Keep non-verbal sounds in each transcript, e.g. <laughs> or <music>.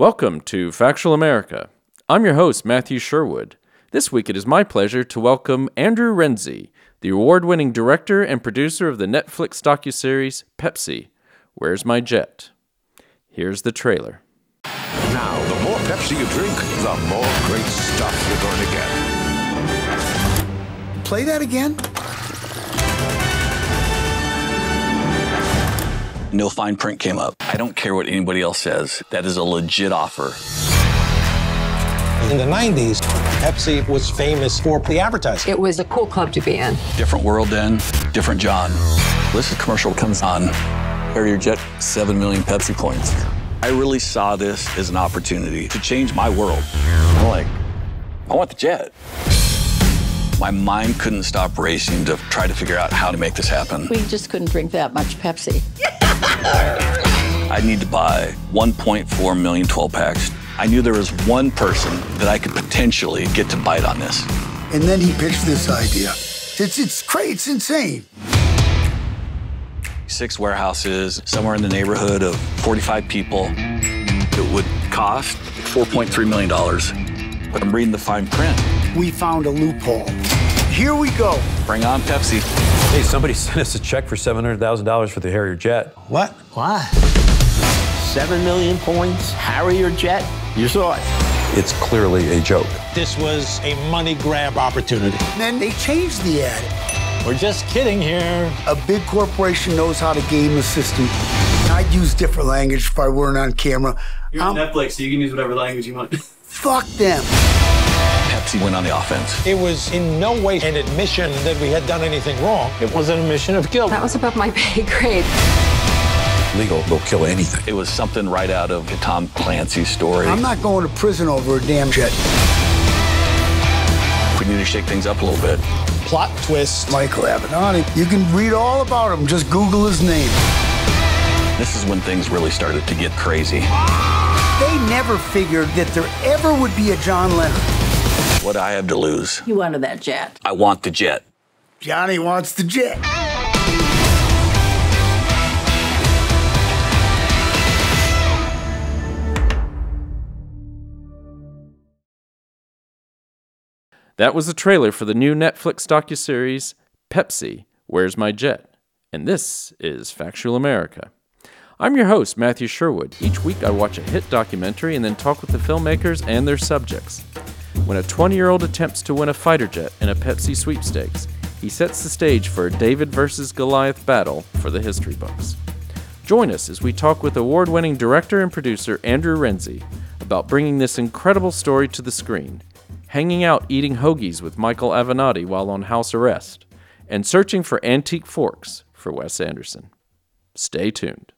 Welcome to Factual America. I'm your host, Matthew Sherwood. This week it is my pleasure to welcome Andrew Renzi, the award winning director and producer of the Netflix docuseries Pepsi Where's My Jet? Here's the trailer. Now, the more Pepsi you drink, the more great stuff you're going to get. Play that again? No fine print came up. I don't care what anybody else says. That is a legit offer. In the 90s, Pepsi was famous for the advertising. It was a cool club to be in. Different world then, different John. This commercial comes on. Harrier Jet, 7 million Pepsi points. I really saw this as an opportunity to change my world. I'm like, I want the jet. My mind couldn't stop racing to try to figure out how to make this happen. We just couldn't drink that much Pepsi. <laughs> I need to buy 1.4 million 12 packs. I knew there was one person that I could potentially get to bite on this. And then he pitched this idea. It's it's crazy, it's insane. Six warehouses, somewhere in the neighborhood of 45 people. It would cost $4.3 million. But I'm reading the fine print. We found a loophole. Here we go. Bring on Pepsi. Hey, somebody <laughs> sent us a check for $700,000 for the Harrier jet. What? Why? Seven million points, Harrier jet. You saw it. It's clearly a joke. This was a money grab opportunity. And then they changed the ad. We're just kidding here. A big corporation knows how to game the system. I'd use different language if I weren't on camera. You're on Netflix, so you can use whatever language you want. <laughs> Fuck them. Pepsi went on the offense. It was in no way an admission that we had done anything wrong. It was an admission of guilt. That was above my <laughs> pay grade. Legal will kill anything. It was something right out of a Tom Clancy story. I'm not going to prison over a damn jet. We need to shake things up a little bit. Plot twist. Michael Avenatti. You can read all about him. Just Google his name. This is when things really started to get crazy. They never figured that there ever would be a John Leonard. What I have to lose? You wanted that jet. I want the jet. Johnny wants the jet. That was the trailer for the new Netflix docuseries Pepsi Where's My Jet? And this is Factual America. I'm your host, Matthew Sherwood. Each week I watch a hit documentary and then talk with the filmmakers and their subjects. When a 20 year old attempts to win a fighter jet in a Pepsi sweepstakes, he sets the stage for a David versus Goliath battle for the history books. Join us as we talk with award winning director and producer Andrew Renzi about bringing this incredible story to the screen, hanging out eating hoagies with Michael Avenatti while on house arrest, and searching for antique forks for Wes Anderson. Stay tuned.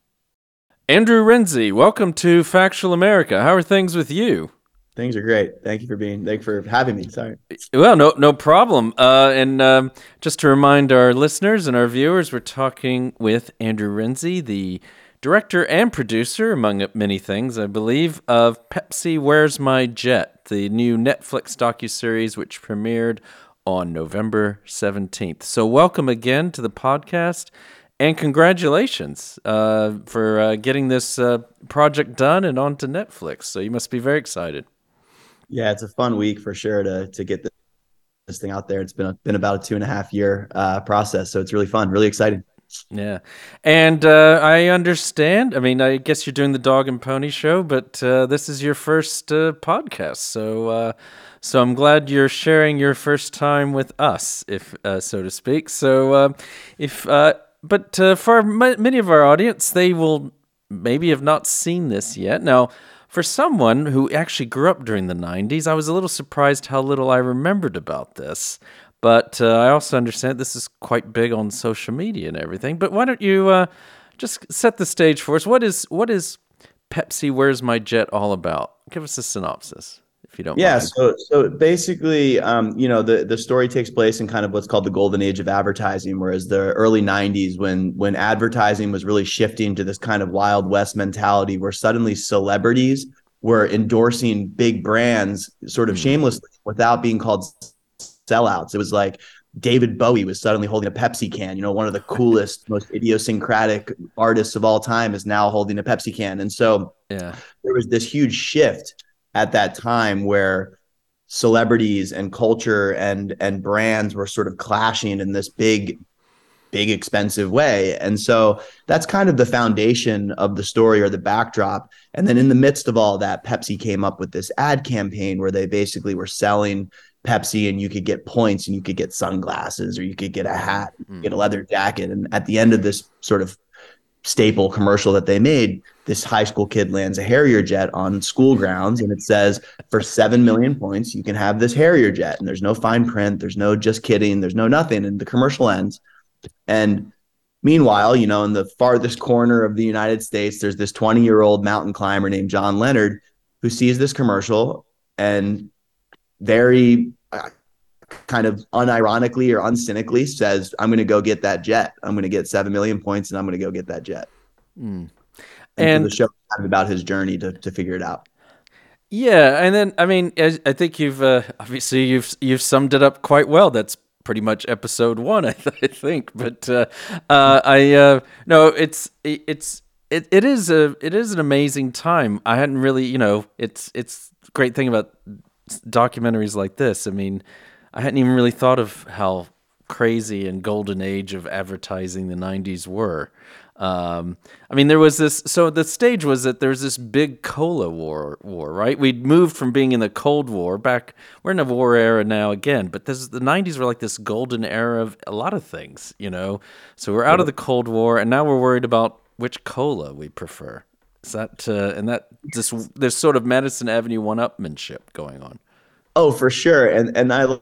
Andrew Renzi, welcome to Factual America. How are things with you? Things are great. Thank you for being. Thank you for having me. Sorry. Well, no, no problem. Uh, and um, just to remind our listeners and our viewers, we're talking with Andrew Renzi, the director and producer, among many things, I believe, of Pepsi Where's My Jet, the new Netflix docuseries which premiered on November 17th. So, welcome again to the podcast and congratulations uh, for uh, getting this uh, project done and onto Netflix. So, you must be very excited. Yeah, it's a fun week for sure to to get this thing out there. It's been a, been about a two and a half year uh, process, so it's really fun, really exciting. Yeah, and uh, I understand. I mean, I guess you're doing the dog and pony show, but uh, this is your first uh, podcast, so uh, so I'm glad you're sharing your first time with us, if uh, so to speak. So if but for many of our audience, they will maybe have not seen this yet. Now, for someone who actually grew up during the 90s, I was a little surprised how little I remembered about this. But uh, I also understand this is quite big on social media and everything. But why don't you uh, just set the stage for us? What is what is Pepsi Where's My Jet all about? Give us a synopsis, if you don't. Yeah. mind. So so basically, um, you know, the the story takes place in kind of what's called the golden age of advertising, whereas the early '90s, when when advertising was really shifting to this kind of wild west mentality, where suddenly celebrities were endorsing big brands sort of shamelessly without being called sellouts. It was like David Bowie was suddenly holding a Pepsi can. You know, one of the <laughs> coolest, most idiosyncratic artists of all time is now holding a Pepsi can. And so yeah, there was this huge shift at that time where celebrities and culture and and brands were sort of clashing in this big big expensive way. And so that's kind of the foundation of the story or the backdrop. And then in the midst of all that pepsi came up with this ad campaign where they basically were selling pepsi and you could get points and you could get sunglasses or you could get a hat mm-hmm. get a leather jacket. And at the end of this sort of staple commercial that they made, this high school kid lands a Harrier jet on school grounds and it says, for 7 million points, you can have this Harrier jet. And there's no fine print, there's no just kidding, there's no nothing. And the commercial ends. And meanwhile, you know, in the farthest corner of the United States, there's this 20 year old mountain climber named John Leonard who sees this commercial and very kind of unironically or uncynically says, I'm going to go get that jet. I'm going to get 7 million points and I'm going to go get that jet. Mm. And, And- the show is kind of about his journey to, to figure it out. Yeah, and then I mean, as- I think you've uh, obviously you've you've summed it up quite well. That's pretty much episode one, <laughs> I, th- I think. But uh, uh, I uh, no, it's it's it, it is a it is an amazing time. I hadn't really, you know, it's it's great thing about documentaries like this. I mean, I hadn't even really thought of how crazy and golden age of advertising the 90s were. Um, I mean, there was this. So the stage was that there's this big cola war, war, right? We'd moved from being in the Cold War back. We're in a war era now again, but this the '90s were like this golden era of a lot of things, you know. So we're out of the Cold War, and now we're worried about which cola we prefer. Is that uh, and that just there's sort of Madison Avenue one-upmanship going on. Oh, for sure. And and I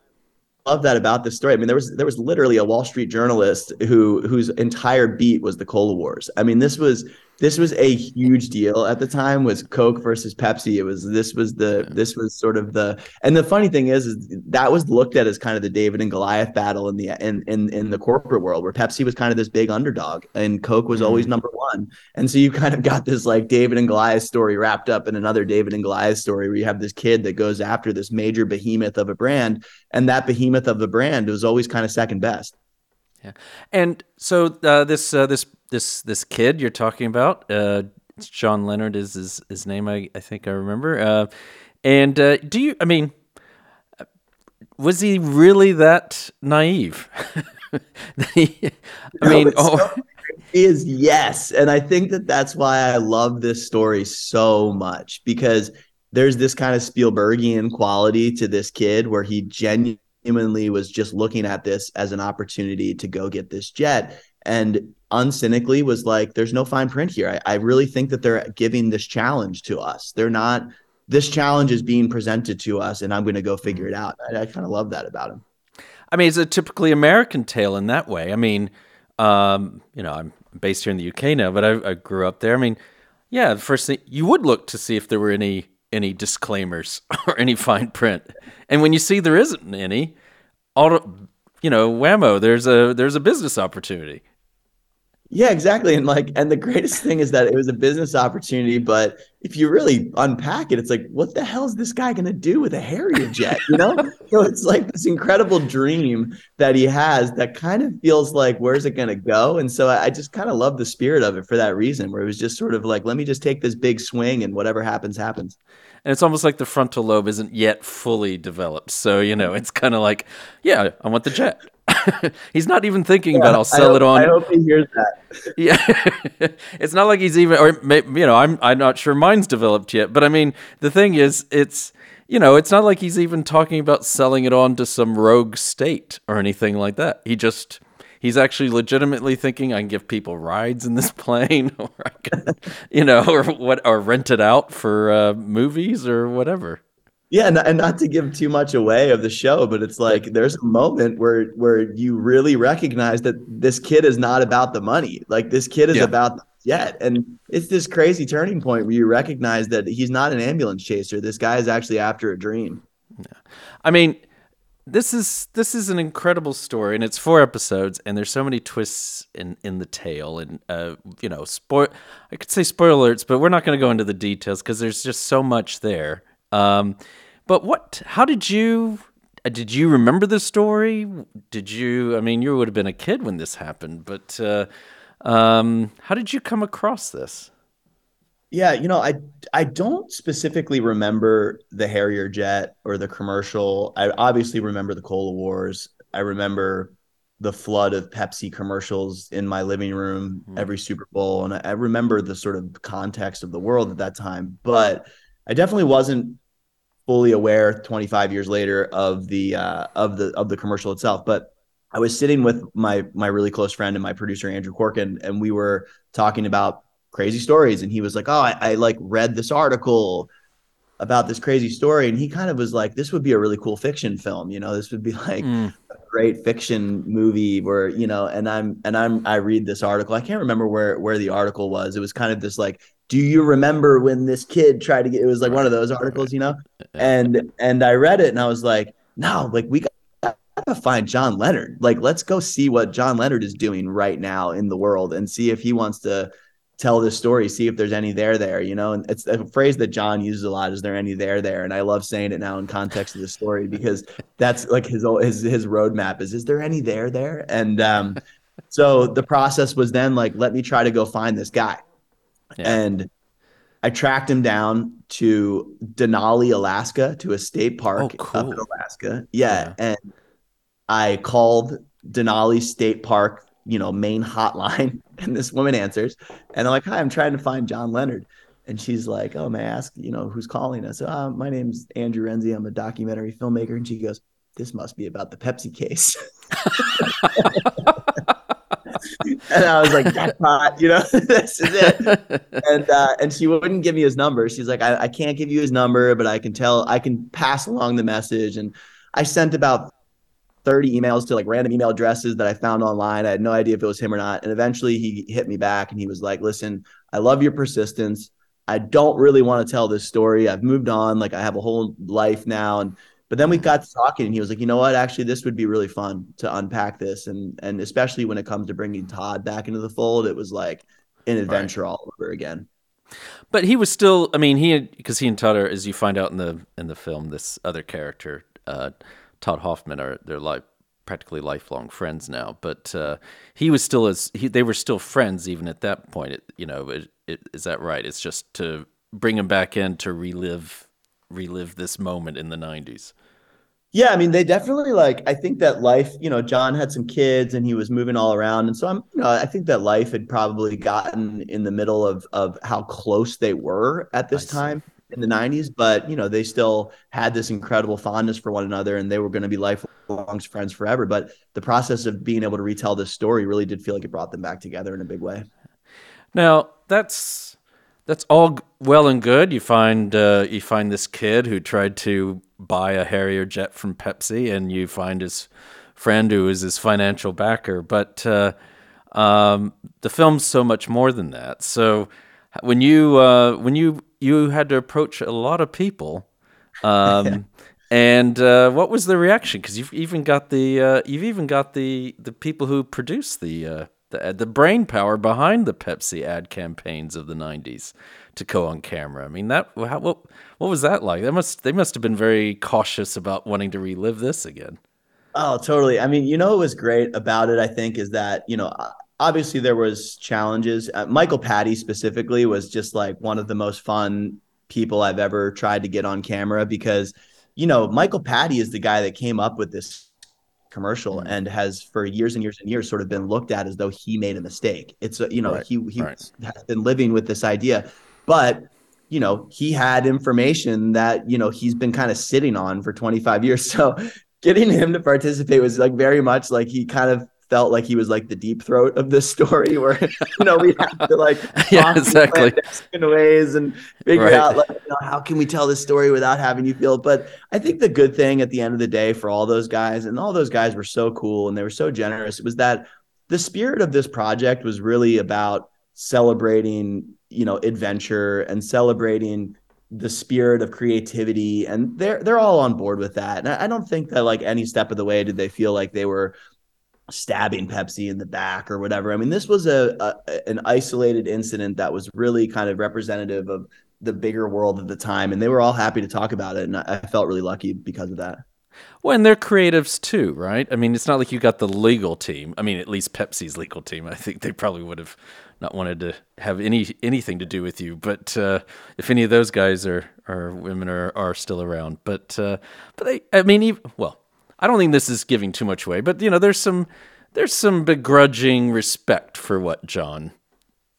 love that about this story. I mean, there was there was literally a Wall Street journalist who whose entire beat was the cola wars. I mean, this was this was a huge deal at the time was Coke versus Pepsi. It was this was the this was sort of the and the funny thing is, is that was looked at as kind of the David and Goliath battle in the in in in the corporate world where Pepsi was kind of this big underdog and Coke was always number one. And so you kind of got this like David and Goliath story wrapped up in another David and Goliath story where you have this kid that goes after this major behemoth of a brand and that behemoth of the brand was always kind of second best. Yeah, and so uh, this uh, this this this kid you're talking about, uh, John Leonard is his, his name. I, I think I remember. Uh, and uh, do you? I mean, was he really that naive? <laughs> I mean, No, oh, is yes, and I think that that's why I love this story so much because there's this kind of Spielbergian quality to this kid where he genuinely was just looking at this as an opportunity to go get this jet and uncynically was like, there's no fine print here. I, I really think that they're giving this challenge to us. They're not, this challenge is being presented to us and I'm going to go figure it out. I, I kind of love that about him. I mean, it's a typically American tale in that way. I mean, um, you know, I'm based here in the UK now, but I, I grew up there. I mean, yeah, the first thing you would look to see if there were any any disclaimers <laughs> or any fine print, and when you see there isn't any, all you know, whammo, there's a there's a business opportunity. Yeah, exactly. And like, and the greatest thing is that it was a business opportunity. But if you really unpack it, it's like, what the hell is this guy going to do with a Harrier jet? You know, <laughs> so it's like this incredible dream that he has that kind of feels like, where's it going to go? And so I I just kind of love the spirit of it for that reason, where it was just sort of like, let me just take this big swing and whatever happens, happens. And it's almost like the frontal lobe isn't yet fully developed. So, you know, it's kind of like, yeah, I want the jet. <laughs> he's not even thinking about I'll sell hope- it on I hope he hears that. <laughs> Yeah, <laughs> it's not like he's even, or you know, I'm I'm not sure mine's developed yet. But I mean, the thing is, it's you know, it's not like he's even talking about selling it on to some rogue state or anything like that. He just he's actually legitimately thinking I can give people rides in this plane, or I can, you know, or what, or rent it out for uh, movies or whatever. Yeah, and, and not to give too much away of the show, but it's like there's a moment where where you really recognize that this kid is not about the money. Like this kid is Yeah. about the jet. And it's this crazy turning point where you recognize that he's not an ambulance chaser. This guy is actually after a dream. I mean, this is this is an incredible story, and it's four episodes, and there's so many twists in in the tale, and uh, you know, spoil. I could say spoiler alerts, but we're not going to go into the details because there's just so much there. Um, but what? How did you? did you remember the story? Did you? I mean, you would have been a kid when this happened, but uh, um, how did you come across this? Yeah, you know, I I don't specifically remember the Harrier jet or the commercial. I obviously remember the Cola Wars. I remember the flood of Pepsi commercials in my living room mm. every Super Bowl, and I remember the sort of context of the world at that time. But I definitely wasn't fully aware 25 years later of the uh, of the of the commercial itself. But I was sitting with my my really close friend and my producer Andrew Corkin, and we were talking about crazy stories. And he was like, Oh, I, I like read this article about this crazy story. And he kind of was like, This would be a really cool fiction film. You know, this would be like mm. a great fiction movie where, you know, and I'm and I'm I read this article. I can't remember where where the article was. It was kind of this like do you remember when this kid tried to get it was like one of those articles you know and and i read it and i was like no like we got to find john leonard like let's go see what john leonard is doing right now in the world and see if he wants to tell this story, see if there's any there there, you know. And it's a phrase that John uses a lot. Is there any there there? And I love saying it now in context of the story because that's like his his his roadmap is. Is there any there there? And um, so the process was then like, let me try to go find this guy, yeah. and I tracked him down to Denali, Alaska, to a state park oh, cool. up in Alaska. Yeah, yeah. and I called Denali State Park you know, main hotline. <laughs> And this woman answers, and I'm like, "Hi, I'm trying to find John Leonard." And she's like, "Oh, may I ask, you know, who's calling us?" Uh, my name's Andrew Renzi. I'm a documentary filmmaker. And she goes, "This must be about the Pepsi case." <laughs> <laughs> <laughs> and I was like, jackpot, you know, <laughs> this is it. And uh, and she wouldn't give me his number. She's like, I, I can't give you his number, but I can tell I can pass along the message. And I sent about 30 emails to like random email addresses that I found online. I had no idea if it was him or not. And eventually he hit me back and he was like, listen, I love your persistence. I don't really want to tell this story. I've moved on. Like I have a whole life now. And but then we got talking and he was like, you know what? Actually, this would be really fun to unpack this. And and especially when it comes to bringing Todd back into the fold, it was like an adventure right. all over again. But he was still, I mean, he because he and Todd are, as you find out in the in the film, this other character, uh, Todd Hoffman are they're like practically lifelong friends now. But uh, he was still as he, they were still friends even at that point. It, you know, it, it, is that right? It's just to bring him back in to relive relive this moment in the '90s. Yeah, I mean, they definitely like. I think that life, you know, John had some kids and he was moving all around, and so I'm, you know, I think that life had probably gotten in the middle of of how close they were at this time in the 90s, but you know, they still had this incredible fondness for one another and they were going to be lifelong friends forever. But the process of being able to retell this story really did feel like it brought them back together in a big way. Now, that's that's all well and good. You find uh, you find this kid who tried to buy a Harrier jet from Pepsi, and you find his friend who is his financial backer. But uh, um, the film's so much more than that. So when you uh, when you you had to approach a lot of people. Um, <laughs> and uh, what was the reaction? Because you've even got the uh, you've even got the the people who produced the uh, the the brain power behind the Pepsi ad campaigns of the '90s to go on camera. I mean that how, what what was that like? They must they must have been very cautious about wanting to relive this again. Oh, totally. I mean, you know what was great about it, I think, is that, you know, obviously there was challenges. Uh, Michael Patti specifically was just like one of the most fun people I've ever tried to get on camera because you know Michael Patti is the guy that came up with this commercial mm-hmm. and has for years and years and years sort of been looked at as though he made a mistake. It's a, you know right, he he right. has been living with this idea, but you know he had information that you know he's been kind of sitting on for 25 years. <laughs> So getting him to participate was like very much like he kind of felt like he was like the deep throat of this story where you know we <laughs> have to like <laughs> yeah exactly. in ways and figure right. out like you know, how can we tell this story without having you feel but i think the good thing at the end of the day for all those guys and all those guys were so cool and they were so generous was that the spirit of this project was really about celebrating you know adventure and celebrating the spirit of creativity and they're they're all on board with that. And I, I don't think that like any step of the way did they feel like they were stabbing Pepsi in the back or whatever. I mean, this was a, a, an isolated incident that was really kind of representative of the bigger world at the time, and they were all happy to talk about it, and I, I felt really lucky because of that. Well, and they're creatives too, right? I mean, it's not like you got the legal team. I mean, at least Pepsi's legal team. I think they probably would have not wanted to have any anything to do with you. But uh, if any of those guys are or women are are still around, but uh, but they, I mean, even, well, I don't think this is giving too much away. But you know, there's some there's some begrudging respect for what John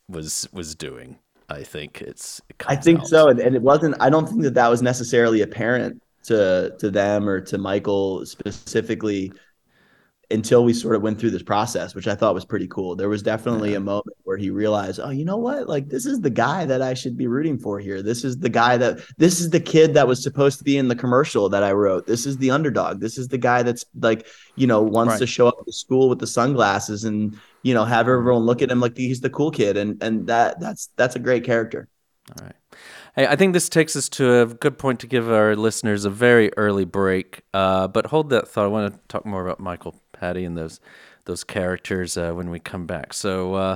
was was doing. I think it's. It I think out. so, and, and it wasn't. I don't think that that was necessarily apparent to to them or to Michael specifically until we sort of went through this process, which I thought was pretty cool. There was definitely a moment where he realized, oh, you know what? Like this is the guy that I should be rooting for here. This is the guy that this is the kid that was supposed to be in the commercial that I wrote. This is the underdog. This is the guy that's like, you know, wants Right. to show up to school with the sunglasses and you know have everyone look at him like he's the cool kid. And and that that's that's a great character. All right. Hey, I think this takes us to a good point to give our listeners a very early break. Uh, but hold that thought. I want to talk more about Michael Patti and those those characters uh, when we come back. So uh,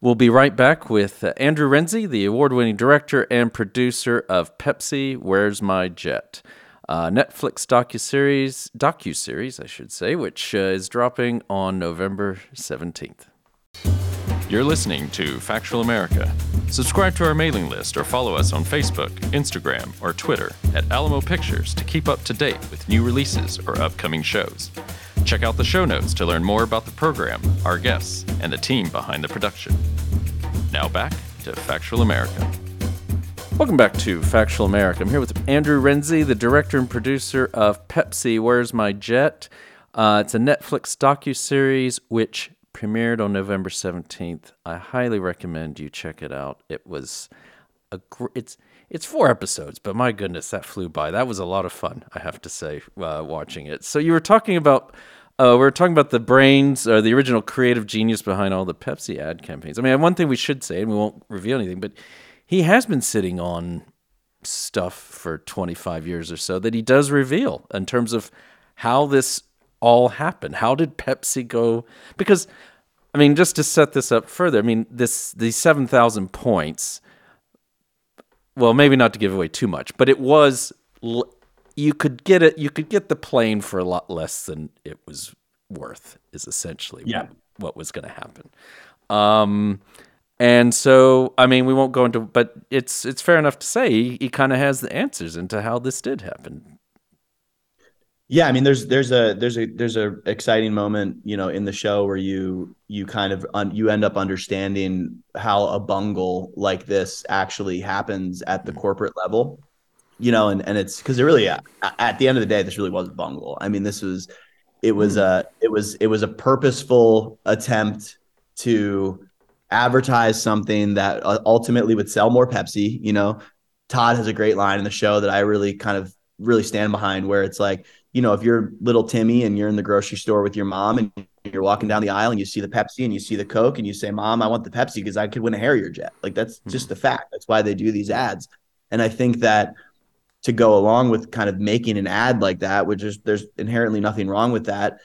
we'll be right back with uh, Andrew Renzi, the award-winning director and producer of Pepsi. Where's My Jet? Uh, Netflix docuseries, docu-series, I should say, which uh, is dropping on November seventeenth. You're listening to Factual America. Subscribe to our mailing list or follow us on Facebook, Instagram, or Twitter at Alamo Pictures to keep up to date with new releases or upcoming shows. Check out the show notes to learn more about the program, our guests, and the team behind the production. Now back to Factual America. Welcome back to Factual America. I'm here with Andrew Renzi, the director and producer of Pepsi Where's My Jet? Uh, it's a Netflix docu-series which premiered on November 17th. I highly recommend you check it out. It was a gr- it's it's four episodes, but my goodness, that flew by. That was a lot of fun, I have to say, uh, watching it. So you were talking about uh, we were talking about the brains or the original creative genius behind all the Pepsi ad campaigns. I mean, one thing we should say, and we won't reveal anything, but he has been sitting on stuff for 25 years or so that he does reveal in terms of how this all happened. How did Pepsi go? Because, I mean, just to set this up further, I mean, this these 7,000 points. Well, maybe not to give away too much, but it was you could get it. You could get the plane for a lot less than it was worth. Is essentially Yeah. what, what was going to happen. Um, and so, I mean, we won't go into, but it's it's fair enough to say he, he kind of has the answers into how this did happen. Yeah, I mean, there's there's a there's a there's a exciting moment, you know, in the show where you you kind of un, you end up understanding how a bungle like this actually happens at the corporate level, you know, and and it's because it really at, at the end of the day, this really was a bungle. I mean, this was it was a it was it was a purposeful attempt to advertise something that uh, ultimately would sell more Pepsi. You know, Todd has a great line in the show that I really kind of really stand behind, where it's like, you know, if you're little Timmy and you're in the grocery store with your mom and you're walking down the aisle and you see the Pepsi and you see the Coke and you say, "Mom, I want the Pepsi because I could win a Harrier jet." Like that's hmm. just the fact. That's why they do these ads. And I think that to go along with kind of making an ad like that, which is there's inherently nothing wrong with that.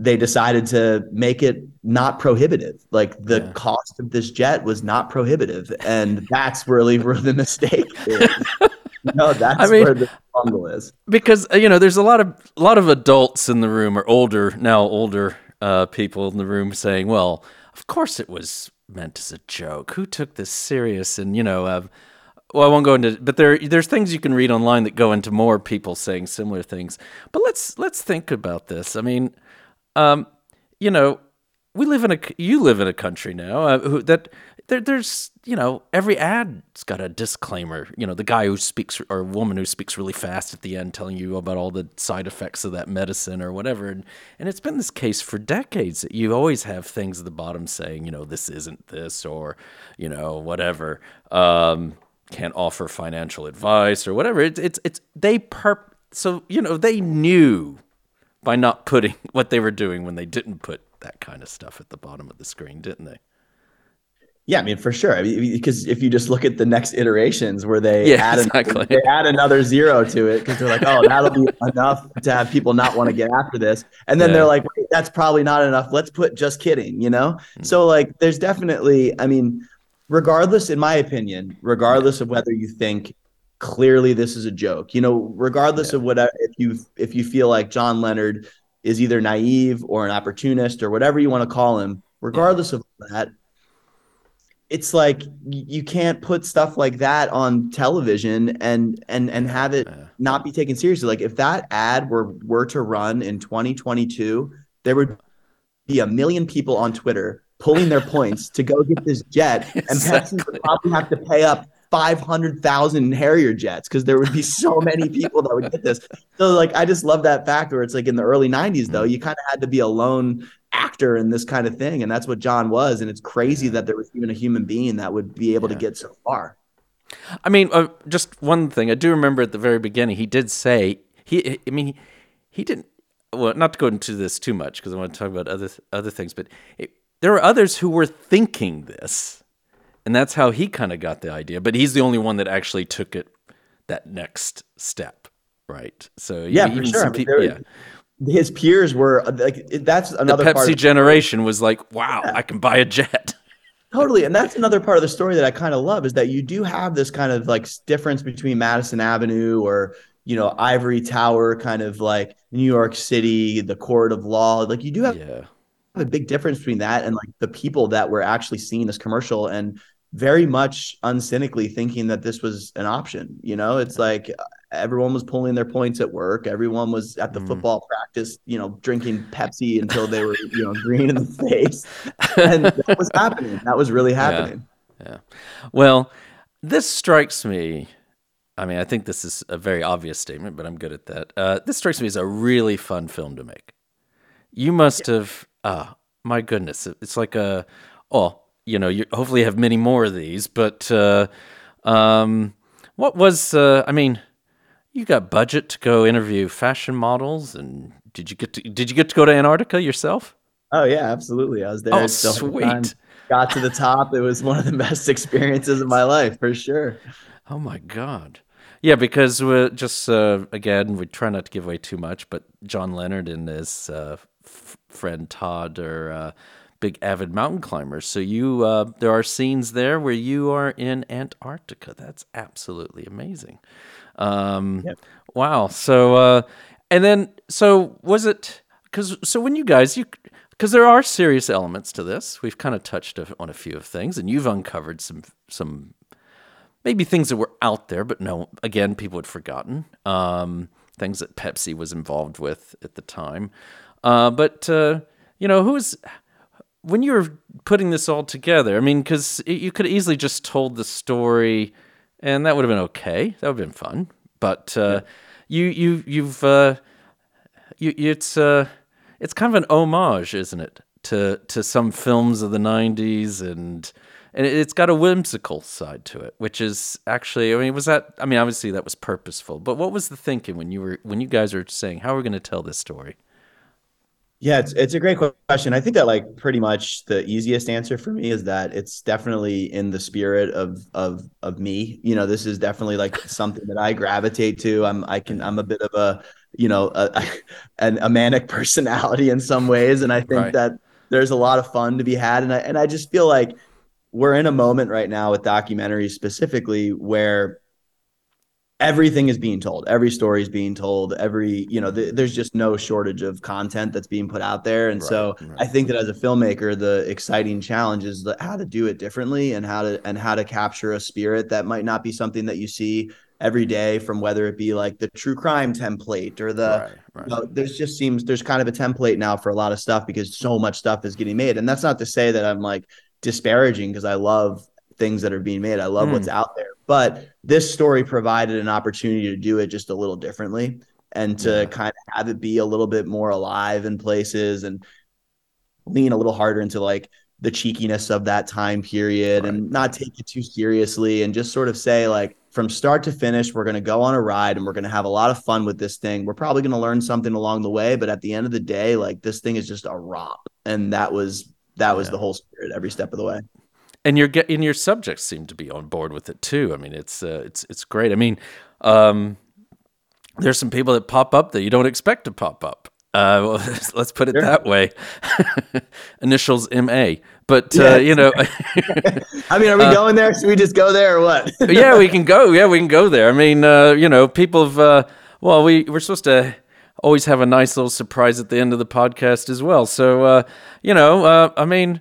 They decided to make it not prohibitive. Like the Yeah. cost of this jet was not prohibitive, and that's really where the mistake is. <laughs> no, <laughs> that's I mean- where the bungle is. because uh, you know there's a lot of a lot of adults in the room or older now older uh, people in the room saying well of course it was meant as a joke. Who took this serious? And you know uh, well I won't go into but there there's things you can read online that go into more people saying similar things. But let's let's think about this. I mean um, you know we live in a you live in a country now uh, who, that there, there's you know every ad's got a disclaimer. You know the guy who speaks or woman who speaks really fast at the end telling you about all the side effects of that medicine or whatever. And, and it's been this case for decades that you always have things at the bottom saying you know this isn't this or you know whatever um, can't offer financial advice or whatever. It's it's, it's they perp so you know they knew by not putting <laughs> what they were doing when they didn't put that kind of stuff at the bottom of the screen, didn't they? Yeah, I mean for sure. I mean, because if you just look at the next iterations where they Yeah, add exactly. another, they add another zero to it because they're like, oh, that'll be <laughs> enough to have people not want to get after this, and then Yeah. they're like, Wait, that's probably not enough. Let's put just kidding, you know. Hmm. So like, there's definitely, I mean, regardless, in my opinion, regardless of whether you think clearly this is a joke. You know, regardless yeah. of what if you if you feel like John Leonard is either naive or an opportunist or whatever you want to call him, regardless yeah. of that, it's like you can't put stuff like that on television and and and have it not be taken seriously. Like if that ad were were to run in 2022, there would be a million people on Twitter pulling their points to go get this jet, <laughs> and exactly. Would probably have to pay up 500,000 Harrier jets because there would be so many <laughs> people that would get this. So, like, I just love that fact where it's like in the early 90s, though, mm. you kind of had to be a lone actor in this kind of thing. And that's what John was. And it's crazy that there was even a human being that would be able yeah. to get so far. I mean, uh, just one thing I do remember at the very beginning, he did say, he, I mean, he, he didn't, well, not to go into this too much because I want to talk about other, other things, but it, there were others who were thinking this and that's how he kind of got the idea. But he's the only one that actually took it that next step, right? So yeah, for sure. People, yeah. His peers were like that's another the Pepsi generation was like, wow, yeah. I can buy a jet. <laughs> Totally. And that's another part of the story that I kind of love is that you do have this kind of like difference between Madison Avenue or, you know, Ivory Tower, kind of like New York City, the court of law. Like you do have yeah. a big difference between that and like the people that were actually seeing this commercial. And very much uncynically thinking that this was an option. You know, it's like everyone was pulling their points at work. Everyone was at the mm. football practice, you know, drinking Pepsi until they were, you know, <laughs> green in the face. And that <laughs> was happening. That was really happening. Yeah. yeah. Well, this strikes me. I mean, I think this is a very obvious statement, but I'm good at that. Uh, this strikes me as a really fun film to make. You must yeah. have, ah, oh, my goodness, it's like a, oh, you know, you hopefully have many more of these. But uh, um, what was? Uh, I mean, you got budget to go interview fashion models, and did you get to did you get to go to Antarctica yourself? Oh yeah, absolutely. I was there. Oh sweet! Got to the top. It was one of the <laughs> best experiences of my life for sure. Oh my god. Yeah, because we're just uh, again, we try not to give away too much, but John Leonard and his uh, f- friend Todd are uh, big avid mountain climbers. So you, uh, there are scenes there where you are in Antarctica. That's absolutely amazing. Um, yep. Wow. So, uh, and then, so was it? Because so when you guys, you because there are serious elements to this. We've kind of touched on a few of things, and you've uncovered some some maybe things that were out there, but no, again, people had forgotten. Um, things that Pepsi was involved with at the time. Uh, but uh, you know, who's when you were putting this all together, I mean, because you could easily just told the story, and that would have been okay. That would have been fun. But uh, yeah. you you you've uh, you it's uh, it's kind of an homage, isn't it, to to some films of the '90s, and and it's got a whimsical side to it, which is actually, I mean, was that? I mean, obviously that was purposeful, but what was the thinking when you were when you guys were saying how are we going to tell this story? Yeah, it's it's a great question. I think that like pretty much the easiest answer for me is that it's definitely in the spirit of of of me. You know, this is definitely like <laughs> something that I gravitate to. I'm I can I'm a bit of a you know a <laughs> a, a manic personality in some ways, and I think right. that there's a lot of fun to be had. And I and I just feel like we're in a moment right now with documentaries specifically where everything is being told. Every story is being told. Every you know th- there's just no shortage of content that's being put out there. And right, so right. i think that as a filmmaker the exciting challenge is the, how to do it differently and how to and how to capture a spirit that might not be something that you see every day from whether it be like the true crime template or the right, you know, there's just seems there's kind of a template now for a lot of stuff because so much stuff is getting made. And that's not to say that i'm like disparaging because i love things that are being made i love mm. what's out there but this story provided an opportunity to do it just a little differently and to yeah. kind of have it be a little bit more alive in places and lean a little harder into like the cheekiness of that time period right. and not take it too seriously and just sort of say like from start to finish we're going to go on a ride and we're going to have a lot of fun with this thing we're probably going to learn something along the way but at the end of the day like this thing is just a romp and that was that was yeah. the whole spirit every step of the way and your and your subjects seem to be on board with it too. I mean, it's uh, it's it's great. I mean, um, there's some people that pop up that you don't expect to pop up, Uh, well, <laughs> let's put it sure. that way. <laughs> Initials M A. But yeah. uh, you know, <laughs> I mean, are we uh, going there? Should we just go there or what? yeah, we can go. Yeah, we can go there. I mean, uh, you know, people have. Uh, well, we we're supposed to always have a nice little surprise at the end of the podcast as well. So, uh, you know, uh, I mean,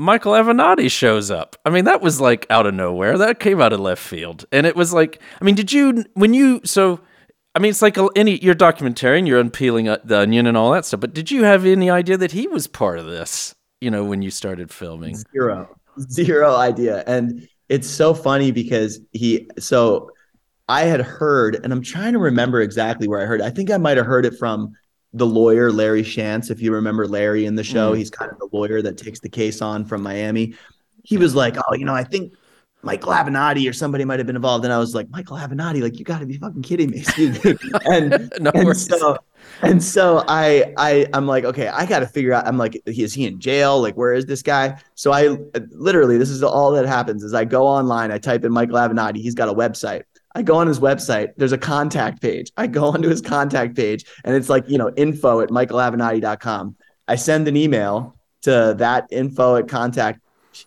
Michael Avenatti shows up. I mean, that was like out of nowhere. That came out of left field, and it was like, I mean, did you when you so I mean, it's like any you're documentarian, you're unpeeling uh, the onion and all that stuff. But did you have any idea that he was part of this? You know, when you started filming, zero, zero idea. And it's so funny because he. So I had heard, and I'm trying to remember exactly where I heard. It. I think I might have heard it from the lawyer Larry Shantz. If you remember Larry in the show, mm. he's kind of the lawyer that takes the case on from Miami. He was like, "Oh, you know, I think Michael Avenatti or somebody might have been involved. And I was like, Michael Avenatti, like you got to be fucking kidding me, <laughs> and, <laughs> no and so and so I I I'm like, okay, I got to figure out. I'm like, is he in jail? Like, where is this guy? So I literally, this is all that happens is I go online, I type in Michael Avenatti. He's got a website. I go on his website. There's a contact page. I go <laughs> onto his contact page, and it's like you know info at michaelavenatti.com. I send an email to that info at contact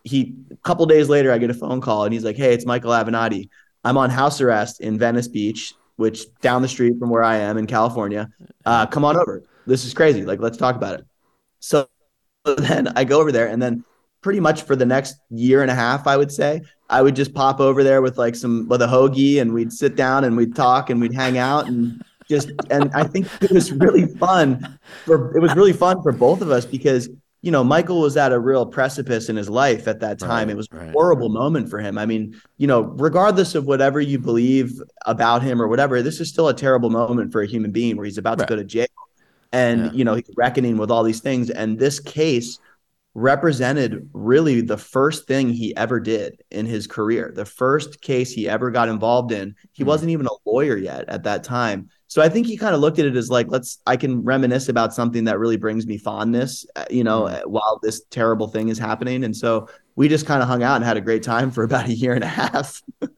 he a couple days later I get a phone call and he's like, "Hey, it's Michael Avenatti. I'm on house arrest in Venice Beach, which down the street from where I am in California. Uh, come on over. This is crazy. Like, let's talk about it." So <laughs> then I go over there, and then pretty much for the next year and a half, I would say, I would just pop over there with like some with a hoagie, and we'd sit down and we'd talk and we'd hang out and just and I think it was really fun for it was really fun for both of us because you know, Michael was at a real precipice in his life at that time. Right, it was a horrible moment for him. I mean, you know, regardless of whatever you believe about him or whatever, this is still a terrible moment for a human being where he's about right. to go to jail. And, yeah. you know, he's reckoning with all these things. And this case represented really the first thing he ever did in his career, the first case he ever got involved in. He mm-hmm. wasn't even a lawyer yet at that time. So I think he kind of looked at it as like, let's, I can reminisce about something that really brings me fondness, uh, you know, mm-hmm. while this terrible thing is happening. And so we just kind of hung out and had a great time for about a year and a half. <laughs>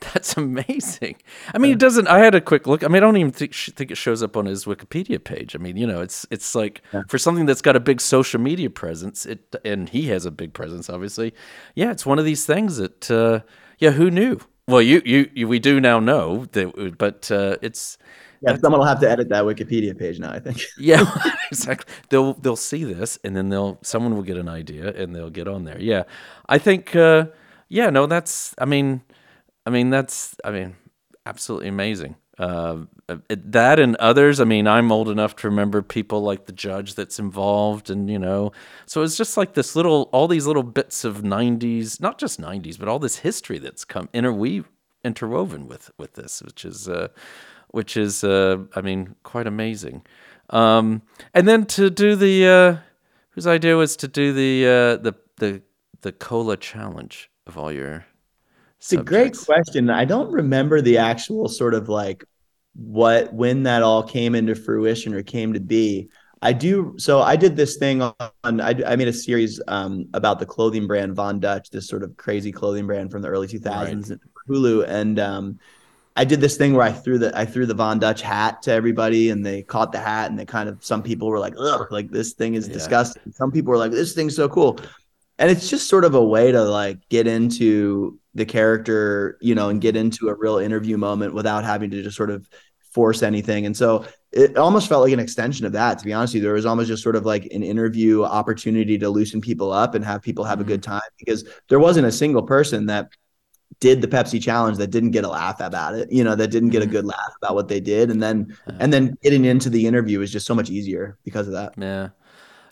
<laughs> That's amazing. I mean, it doesn't. I had a quick look. I mean, I don't even think, think it shows up on his Wikipedia page. I mean, you know, it's it's like yeah. for something that's got a big social media presence. It and he has a big presence, obviously. Yeah, it's one of these things that. Uh, yeah, who knew? Well, you, you, you we do now know that, but uh, it's yeah, someone will have to edit that Wikipedia page now. I think. <laughs> yeah, <laughs> exactly. They'll they'll see this, and then they'll someone will get an idea, and they'll get on there. Yeah, I think. Uh, yeah, no, that's. I mean, I mean that's. I mean, absolutely amazing. Uh, that and others. I mean, I'm old enough to remember people like the judge that's involved, and you know, so it's just like this little, all these little bits of '90s, not just '90s, but all this history that's come interweave, interwoven with with this, which is. Uh, which is, uh, I mean, quite amazing. Um, and then to do the, uh, whose idea was to do the uh, the the the cola challenge of all your. It's a great question. I don't remember the actual sort of like what when that all came into fruition or came to be. I do. So I did this thing on. I, I made a series um, about the clothing brand Von Dutch, this sort of crazy clothing brand from the early 2000s, right. Hulu, and um, I did this thing where I threw the I threw the Von Dutch hat to everybody, and they caught the hat, and they kind of some people were like, "Ugh, like this thing is yeah. disgusting." Some people were like, "This thing's so cool," and it's just sort of a way to like get into the character, you know, and get into a real interview moment without having to just sort of force anything. And so it almost felt like an extension of that. To be honest with you, there was almost just sort of like an interview opportunity to loosen people up and have people have mm-hmm. a good time because there wasn't a single person that did the Pepsi challenge that didn't get a laugh about it, you know, that didn't get a mm-hmm. good laugh about what they did. And then and then getting into the interview is just so much easier because of that. Yeah.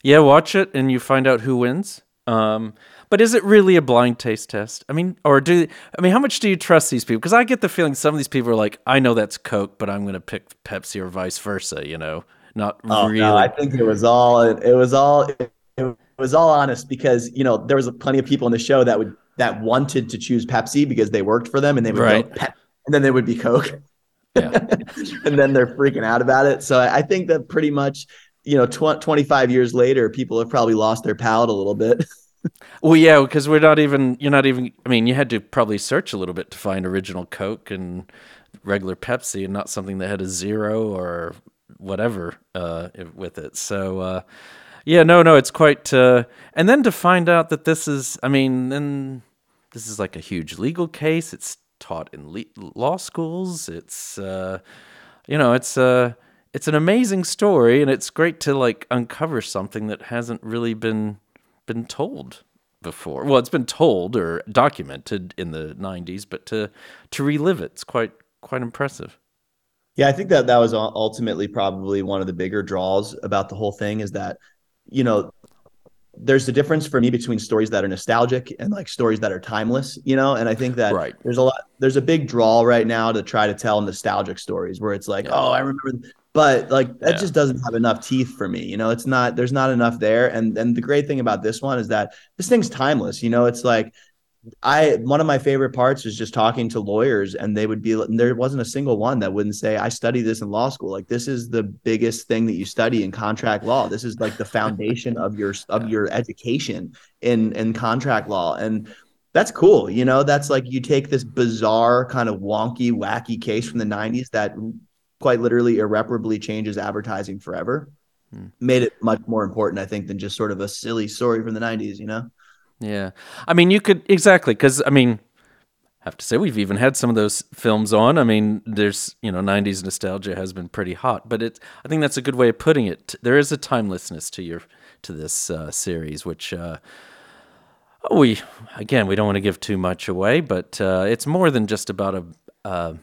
Yeah, watch it and you find out who wins. Um, but is it really a blind taste test? I mean, or do I mean, how much do you trust these people? Because I get the feeling some of these people are like, I know that's Coke, but I'm going to pick Pepsi or vice versa. You know, not oh, really. No, I think it was all. It was all. It was all honest because you know there was plenty of people in the show that would that wanted to choose Pepsi because they worked for them and they would right. go Pep, and then they would be Coke. Yeah. <laughs> and then they're freaking out about it. So I think that pretty much, you know, tw- 25 years later, people have probably lost their palate a little bit. <laughs> well, yeah, because we're not even, you're not even, I mean, you had to probably search a little bit to find original Coke and regular Pepsi and not something that had a zero or whatever uh, with it. So uh, yeah, no, no, it's quite. Uh, and then to find out that this is, I mean, then this is like a huge legal case. It's taught in le- law schools. It's uh, you know, it's uh, it's an amazing story, and it's great to like uncover something that hasn't really been been told before. Well, it's been told or documented in the '90s, but to to relive it, it's quite quite impressive. Yeah, I think that that was ultimately probably one of the bigger draws about the whole thing is that, you know, there's a difference for me between stories that are nostalgic and like stories that are timeless, you know. And I think that right. there's a lot, there's a big draw right now to try to tell nostalgic stories where it's like, yeah. oh, I remember, but like that yeah. just doesn't have enough teeth for me, you know. It's not, there's not enough there. And and the great thing about this one is that this thing's timeless, you know. It's like I one of my favorite parts is just talking to lawyers, and they would be there wasn't a single one that wouldn't say, "I studied this in law school." Like this is the biggest thing that you study in contract law. This is like the foundation of your <laughs> of your education in in contract law, and that's cool. You know, that's like you take this bizarre kind of wonky, wacky case from the '90s that quite literally irreparably changes advertising forever. Hmm. Made it much more important, I think, than just sort of a silly story from the '90s. You know. Yeah. I mean, you could exactly because I mean, I have to say we've even had some of those films on. I mean, there's you know, '90s nostalgia has been pretty hot, but it. I think that's a good way of putting it. There is a timelessness to your to this uh, series, which. Uh, we again, we don't want to give too much away, but uh, it's more than just about a uh,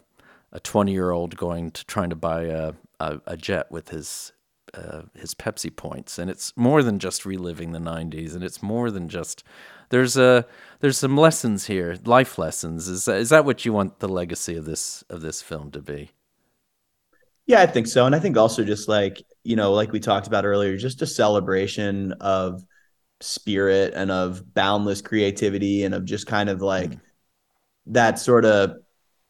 a twenty year old going to trying to buy a, a, a jet with his uh, his Pepsi points, and it's more than just reliving the '90s, and it's more than just there's a there's some lessons here, life lessons. Is that, is that what you want the legacy of this of this film to be? Yeah, I think so, and I think also just like you know, like we talked about earlier, just a celebration of spirit and of boundless creativity and of just kind of like mm. that sort of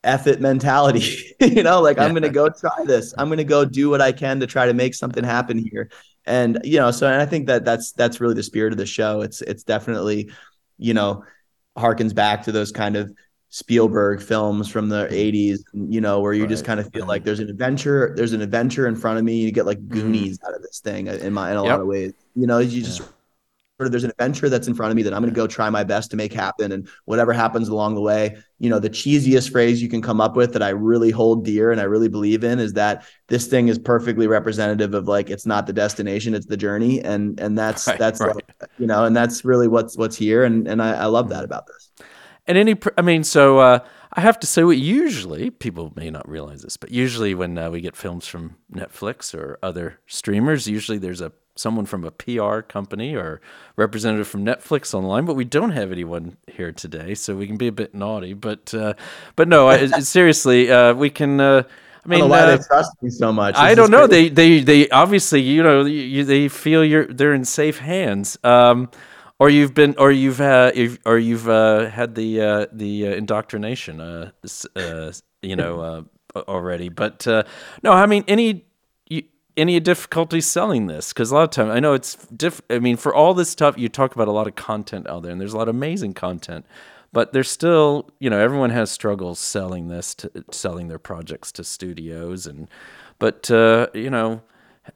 effort mentality. <laughs> you know, like yeah. I'm gonna go try this. I'm gonna go do what I can to try to make something happen here. And you know, so and I think that that's that's really the spirit of the show. It's it's definitely, you know, harkens back to those kind of Spielberg films from the 80s, you know, where you right. just kind of feel like there's an adventure, there's an adventure in front of me. You get like mm-hmm. Goonies mm. out of this thing in my in a yep. lot of ways. You know, you just yeah sort of there's an adventure that's in front of me that I'm going to go try my best to make happen. And whatever happens along the way, you know, the cheesiest phrase you can come up with that I really hold dear and I really believe in is that this thing is perfectly representative of like it's not the destination, it's the journey. And and that's right, that's right. You know, and that's really what's what's here. And and I, I love that about this. And any, I mean, so uh, I have to say, what usually people may not realize this, but usually when uh, we get films from Netflix or other streamers, usually there's a someone from a PR company or representative from Netflix online, but we don't have anyone here today, so we can be a bit naughty. But uh, but no, I, <laughs> seriously, uh, we can. Uh, I mean, why they uh, trust me so much. This I don't know. They they they obviously, you know, you, they feel you're they're in safe hands. Um, or you've been, or you've had, or you've uh, had the uh, the indoctrination, you know, already. But no, I mean, any any difficulty selling this? Because a lot of time I know it's diff. I mean, for all this stuff, you talk about a lot of content out there, and there's a lot of amazing content, but there's still, you know, everyone has struggles selling this to selling their projects to studios, and but uh, you know,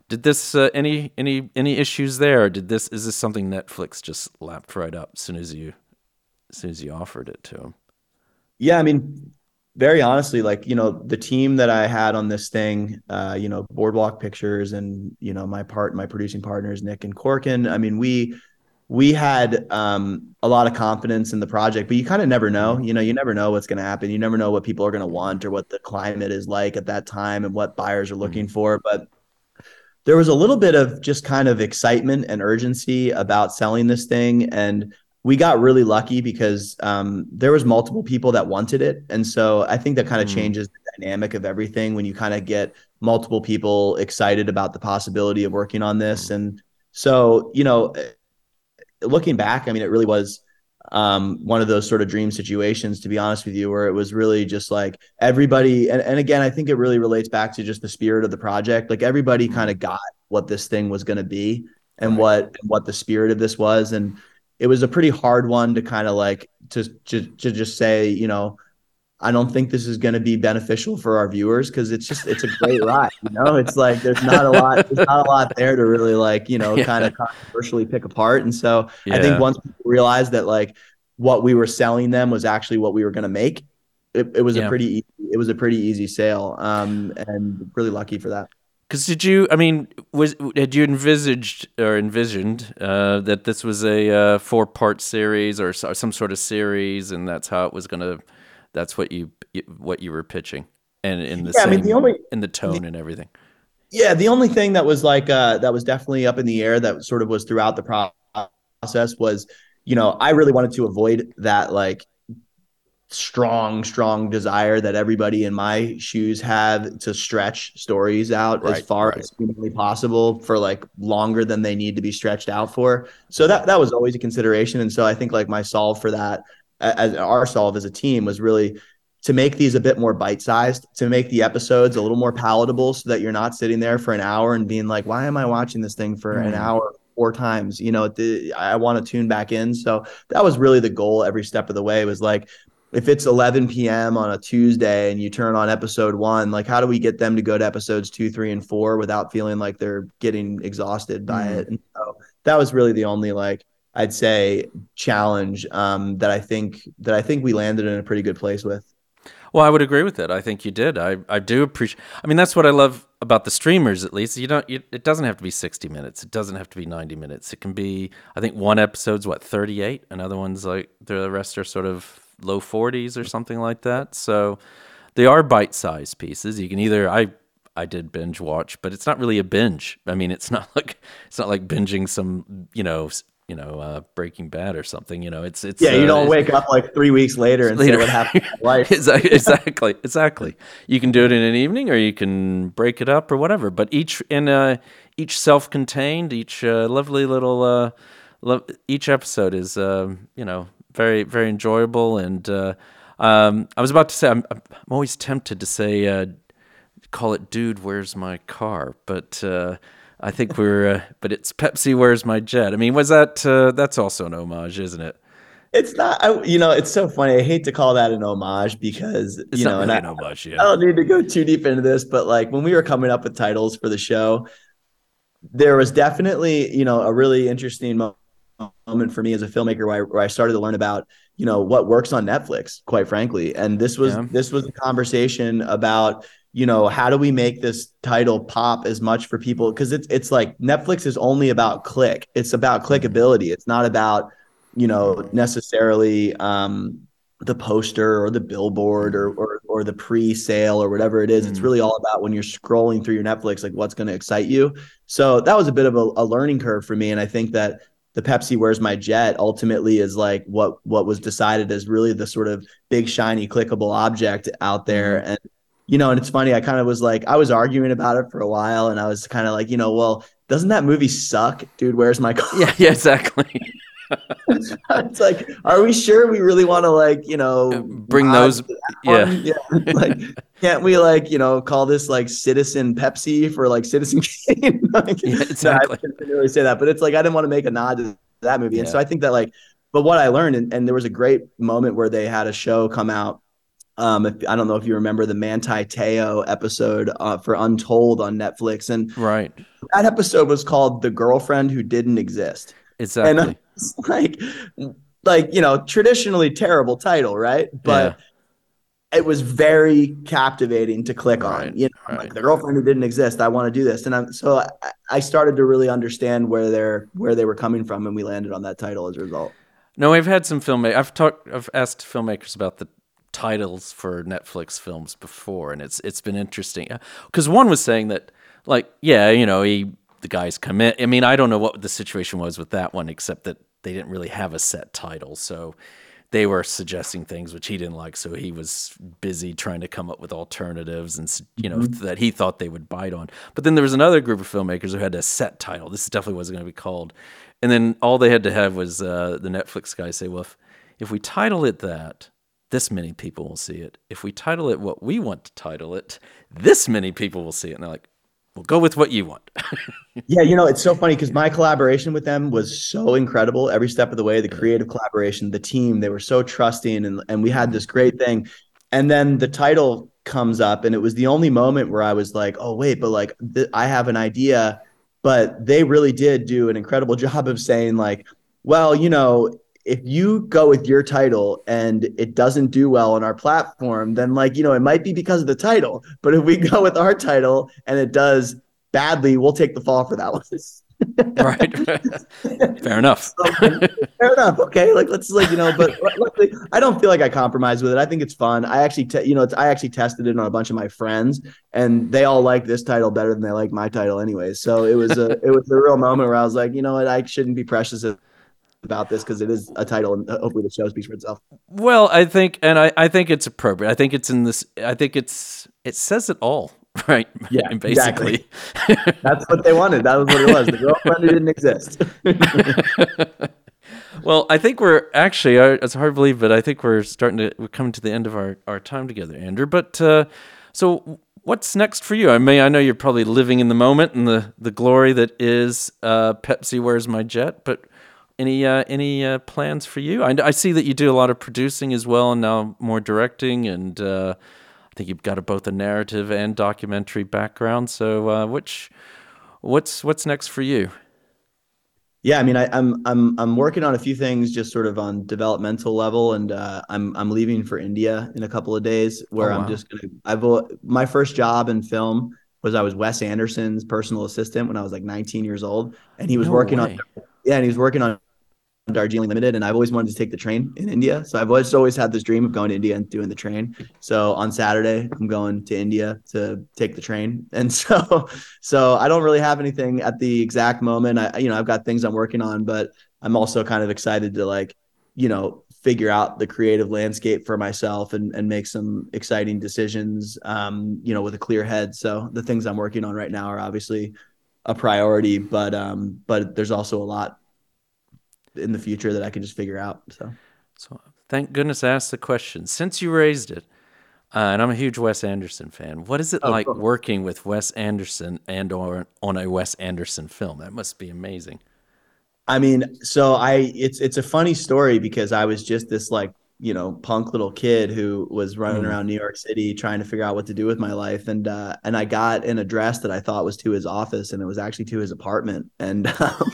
did this uh, any any any issues there? did this is this something Netflix just lapped right up as soon as you as soon as you offered it to them? Yeah, I mean, very honestly, like, you know, the team that I had on this thing, uh, you know, Boardwalk Pictures and, you know, my part, my producing partners, Nick and Corkin. I mean, we, we had um, a lot of confidence in the project, but you kind of never know. You know, you never know what's going to happen. You never know what people are going to want or what the climate is like at that time and what buyers are looking mm-hmm. for. But there was a little bit of just kind of excitement and urgency about selling this thing. And we got really lucky because um, there was multiple people that wanted it and so i think that kind of mm. changes the dynamic of everything when you kind of get multiple people excited about the possibility of working on this mm. and so you know looking back i mean it really was um, one of those sort of dream situations to be honest with you where it was really just like everybody and, and again i think it really relates back to just the spirit of the project like everybody mm. kind of got what this thing was going to be and what what the spirit of this was and it was a pretty hard one to kind of like to, to to just say, you know, I don't think this is going to be beneficial for our viewers because it's just it's a great <laughs> ride. You know, it's like there's not a lot there's not a lot there to really like you know <laughs> yeah. kind of controversially pick apart. And so yeah. I think once people realized that like what we were selling them was actually what we were going to make, it, it was yeah. a pretty easy, it was a pretty easy sale. Um, and really lucky for that. Because did you? I mean, was had you envisaged or envisioned uh, that this was a uh, four part series or, or some sort of series, and that's how it was going to that's what you what you were pitching, and in the yeah, same, I mean, the only in the tone the, and everything. Yeah, the only thing that was like uh, that was definitely up in the air that sort of was throughout the process was, you know, I really wanted to avoid that like strong, strong desire that everybody in my shoes have to stretch stories out right, as far right. as humanly possible for like longer than they need to be stretched out for. So that that was always a consideration. And so I think like my solve for that as our solve as a team was really to make these a bit more bite-sized to make the episodes a little more palatable so that you're not sitting there for an hour and being like why am i watching this thing for mm. an hour four times you know the, i want to tune back in so that was really the goal every step of the way was like if it's 11 p.m. on a Tuesday and you turn on episode one, like how do we get them to go to episodes two, three, and four without feeling like they're getting exhausted by mm. it? And so that was really the only like I'd say challenge um, that I think that I think we landed in a pretty good place with. Well, I would agree with it. I think you did. I, I do appreciate. I mean, that's what I love about the streamers. At least you don't. You, it doesn't have to be sixty minutes. It doesn't have to be ninety minutes. It can be. I think one episode's what thirty eight. Another one's like the rest are sort of low forties or something like that. So they are bite sized pieces. You can either I I did binge watch, but it's not really a binge. I mean, it's <laughs> not like it's not like binging some you know you know, uh, Breaking Bad or something. You know, it's it's yeah. You don't uh, wake up like three weeks later and later. say what happened. life. <laughs> exactly, exactly. You can do it in an evening, or you can break it up, or whatever. But each in uh, each self-contained, each uh, lovely little uh, lo- each episode is uh, you know very very enjoyable. And uh, um, I was about to say I'm I'm always tempted to say uh, call it "Dude, where's my car?" but uh, I think we're, uh, <laughs> but it's Pepsi. Where's my jet? I mean, was that? Uh, that's also an homage, isn't it? It's not. I, you know, it's so funny. I hate to call that an homage because it's you know, really and I, homage, yeah. I don't need to go too deep into this, but like when we were coming up with titles for the show, there was definitely you know a really interesting moment for me as a filmmaker where I, where I started to learn about you know what works on Netflix, quite frankly. And this was yeah. this was a conversation about you know how do we make this title pop as much for people because it's it's like netflix is only about click it's about clickability it's not about you know necessarily um the poster or the billboard or or, or the pre-sale or whatever it is mm. it's really all about when you're scrolling through your netflix like what's going to excite you so that was a bit of a, a learning curve for me and i think that the Pepsi Where's My Jet ultimately is like what what was decided as really the sort of big shiny clickable object out there mm. and you know, and it's funny. I kind of was like, I was arguing about it for a while, and I was kind of like, you know, well, doesn't that movie suck, dude? Where's my car? Yeah, yeah, exactly. <laughs> <laughs> it's like, are we sure we really want to like, you know, uh, bring those? Yeah. yeah. <laughs> Like, can't we like, you know, call this like Citizen Pepsi for like Citizen <laughs> Kane? like, yeah, exactly. No, I didn't really say that, but it's like I didn't want to make a nod to that movie, yeah. and so I think that like, but what I learned, and, and there was a great moment where they had a show come out um, if, I don't know if you remember the Manti Te'o episode uh, for Untold on Netflix, and right, that episode was called "The Girlfriend Who Didn't Exist." Exactly. And it's <laughs> like, like you know, traditionally terrible title, right? But yeah. it was very captivating to click right. on. You know, right. like the girlfriend who didn't exist. I want to do this, and I'm, so I, I started to really understand where they're where they were coming from, and we landed on that title as a result. No, i've had some filmmakers. I've talked. I've asked filmmakers about the titles for Netflix films before, and it's it's been interesting because one was saying that like yeah, you know, he the guys come in. I mean, I don't know what the situation was with that one, except that they didn't really have a set title, so they were suggesting things which he didn't like, so he was busy trying to come up with alternatives and you know mm-hmm. that he thought they would bite on. But then there was another group of filmmakers who had a set title. This definitely wasn't going to be called, and then all they had to have was uh, the Netflix guy say, "Well, if, if we title it that." this many people will see it. If we title it what we want to title it, this many people will see it. And they're like, we'll go with what you want. <laughs> yeah, you know, it's so funny because my collaboration with them was so incredible every step of the way. The creative collaboration, the team, they were so trusting, and and we had mm-hmm. this great thing. and then the title comes up and it was the only moment where i was like oh wait but like th- i have an idea but they really did do an incredible <laughs> job of saying like well you know if you go with your title and it doesn't do well on our platform then like you know it might be because of the title but if we <laughs> go with our title and it does badly we'll take the fall for that one <laughs> right. Fair enough. <laughs> Fair enough. Okay. Like, let's like, you know, but luckily, I don't feel like I compromise with it. I think it's fun. I actually, te- you know, I actually tested it on a bunch of my friends and they all like this title better than they like my title anyway. So it was a, it was a real moment where I was like, you know what? I shouldn't be precious about this because it is a title and hopefully the show speaks for itself. Well, I think, and I, I think it's appropriate. I think it's in this, I think it's, it says it all <laughs> right? Yeah, <laughs> basically. Exactly. That's what they wanted. That was what it was. The girlfriend who didn't exist. <laughs> well, I think we're actually, it's hard to believe, but I think we're starting to, we're coming to the end of our, our time together, Andrew. But uh, so what's next for you? I mean, I know you're probably living in the moment and the, the glory that is uh, Pepsi Where's My Jet, but any uh, any uh, plans for you? I, I see that you do a lot of producing as well, and now more directing and uh, I think you've got a, both a narrative and documentary background. So, uh, which what's what's next for you? Yeah, I mean, I, am I'm, I'm I'm working on a few things, just sort of on developmental level, and uh, I'm I'm leaving for India in a couple of days, where oh, wow. I'm just gonna. I've my first job in film was I was Wes Anderson's personal assistant when I was like 19 years old, and he was no working way. on yeah, and he was working on Darjeeling Limited, and I've always wanted to take the train in India. So I've always always had this dream of going to India and doing the train. So on Saturday, I'm going to India to take the train, <laughs> and so so I don't really have anything at the exact moment. I you know I've got things I'm working on, but I'm also kind of excited to like you know figure out the creative landscape for myself and and make some exciting decisions um you know with a clear head so the things i'm working on right now are obviously a priority but um but there's also a lot in the future that I can just figure out. So, so thank goodness I asked the question. Since you raised it, uh, and I'm a huge Wes Anderson fan. What is it oh, like cool. working with Wes Anderson and or on a Wes Anderson film? That must be amazing. I mean, so I it's it's a funny story because I was just this like you know punk little kid who was running mm. around New York City trying to figure out what to do with my life and uh, and I got an address that I thought was to his office and it was actually to his apartment and <laughs> um,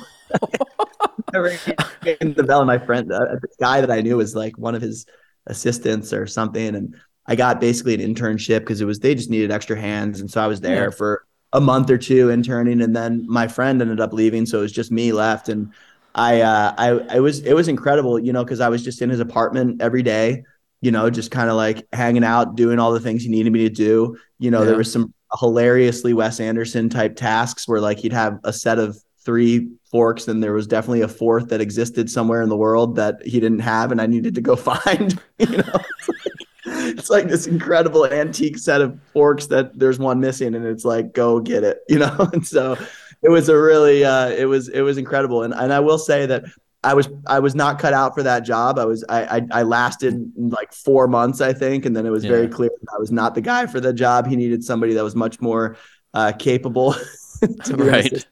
<laughs> the bell, and my friend, uh, the guy that I knew was like one of his assistants or something, and I got basically an internship because it was they just needed extra hands, and so I was there yeah. for a month or two interning, and then my friend ended up leaving, so it was just me left, and I, uh, I, I was, it was incredible, you know, because I was just in his apartment every day, you know, just kind of like hanging out, doing all the things he needed me to do. You know, yeah. there was some hilariously Wes Anderson type tasks where like he'd have a set of three forks and there was definitely a fourth that existed somewhere in the world that he didn't have and I needed to go <laughs> find you know it's like, this incredible antique set of forks that there's one missing and it's like go get it <laughs> you know and so it was a really uh, it was it was incredible and and I will say that I was I was not cut out for that job. I was I I, I lasted like four months, I think, and then it was yeah. very clear I was not the guy for the job. He needed somebody that was much more uh, capable <laughs> right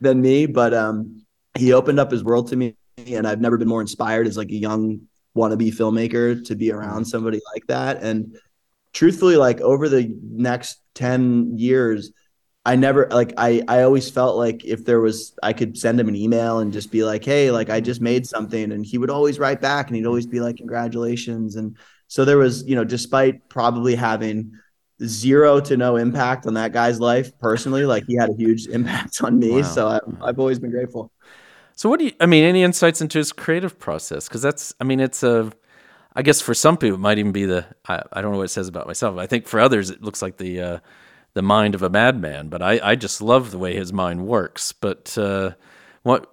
than me, but um, he opened up his world to me, and I've never been more inspired as like a young wannabe filmmaker to be around mm-hmm. somebody like that. And truthfully, like over the next ten years, I never like I I always felt like if there was I could send him an email and just be like, hey, like I just made something, and he would always write back, and he'd always be like, congratulations, and so there was you know despite probably having zero to no impact on that guy's life personally. Like he had a huge <laughs> impact on me. Wow. So I, I've always been grateful. So what do you, I mean, any insights into his creative process? Cause that's, I mean, it's a, I guess for some people it might even be the, I, I don't know what it says about myself. I think for others, it looks like the, uh, the mind of a madman, but I, I just love the way his mind works. But, uh, what,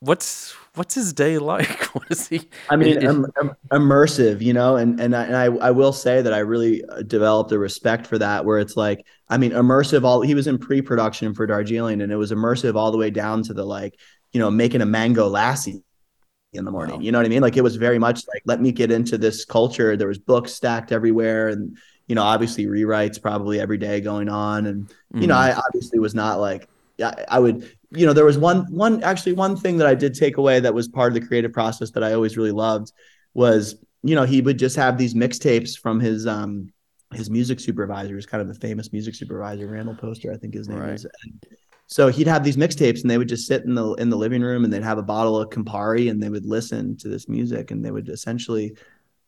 what's, what's his day like? <laughs> what is he? I mean, immersive, you know, and and I, and I I will say that I really uh, developed a respect for that, where it's like, I mean, immersive. All he was in pre-production for Darjeeling, and it was immersive all the way down to the like, you know, making a mango lassi in the morning. Wow. You know what I mean? Like it was very much like, let me get into this culture. There was books stacked everywhere, and you know, obviously rewrites probably every day going on, and you mm-hmm. know, I obviously was not like I, I would you know, there was one one actually one thing that I did take away that was part of the creative process that I always really loved was you know, he would just have these mixtapes from his um his music supervisor, is kind of the famous music supervisor, Randall Poster, I think his name right. is. So he'd have these mixtapes and they would just sit in the in the living room and they'd have a bottle of Campari and they would listen to this music and they would essentially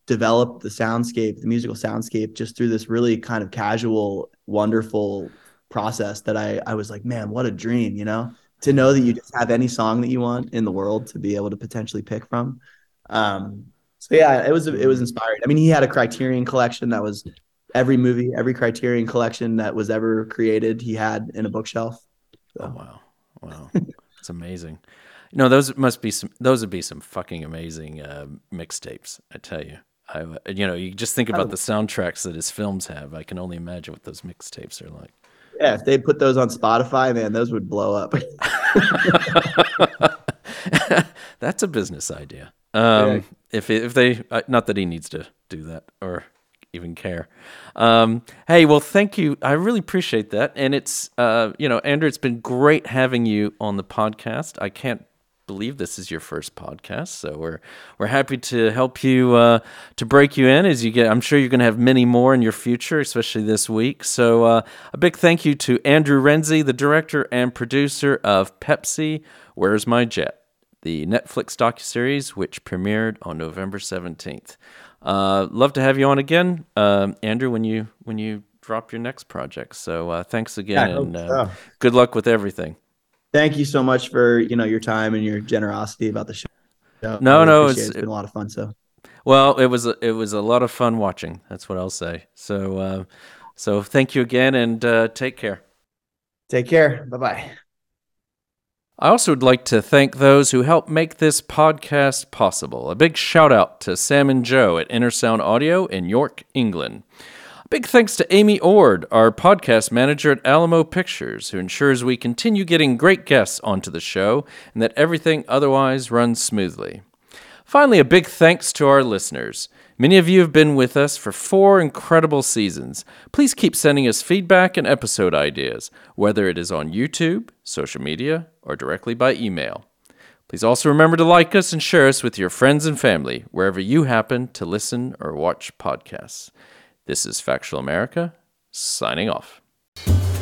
develop the soundscape, the musical soundscape just through this really kind of casual, wonderful process that I I was like, man, what a dream, you know? To know that you just have any song that you want in the world to be able to potentially pick from. Um so yeah, it was it was inspiring. I mean, he had a Criterion collection that was every movie, every Criterion collection that was ever created, he had in a bookshelf. So. Oh wow, wow, it's amazing. You know, those must be some. Those would be some fucking amazing uh, mixtapes. I tell you. I, you know, you just think about oh. the soundtracks that his films have. I can only imagine what those mixtapes are like. Yeah, if they put those on Spotify, man, those would blow up. <laughs> <laughs> That's a business idea. Um, yeah. If if they, uh, not that he needs to do that or even care. Um, hey, well, thank you. I really appreciate that. And it's, uh, you know, Andrew, it's been great having you on the podcast. I can't believe this is your first podcast, so we're we're happy to help you uh, to break you in as you get. I'm sure you're going to have many more in your future, especially this week. So uh, a big thank you to Andrew Renzi, the director and producer of Pepsi. Where's My Jet? The Netflix docuseries, which premiered on November 17th. Uh, love to have you on again, uh, Andrew, when you when you drop your next project. So uh, thanks again, yeah, and uh, so. good luck with everything. Thank you so much for you know your time and your generosity about the show. No, really no, it's, it. it's been a lot of fun. So, well, it was a, it was a lot of fun watching. That's what I'll say. So, uh, so thank you again, and uh, take care. Take care. Bye bye. I also would like to thank those who helped make this podcast possible. A big shout out to Sam and Joe at Intersound Audio in York, England. Big thanks to Amy Ord, our podcast manager at Alamo Pictures, who ensures we continue getting great guests onto the show and that everything otherwise runs smoothly. Finally, a big thanks to our listeners. Many of you have been with us for four incredible seasons. Please keep sending us feedback and episode ideas, whether it is on YouTube, social media, or directly by email. Please also remember to like us and share us with your friends and family wherever you happen to listen or watch podcasts. This is Factual America, signing off.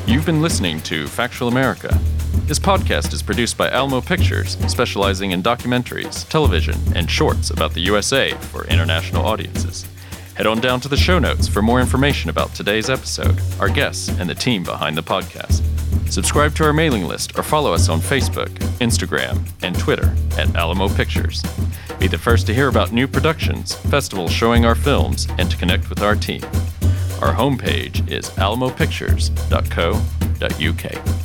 You've been listening to Factual America. This podcast is produced by Alamo Pictures, specializing in documentaries, television, and shorts about the USA for international audiences. Head on down to the show notes for more information about today's episode, our guests, and the team behind the podcast. Subscribe to our mailing list or follow us on Facebook, Instagram, and Twitter at Alamo Pictures. Be the first to hear about new productions, festivals showing our films, and to connect with our team. Our homepage is alamopictures.co.uk.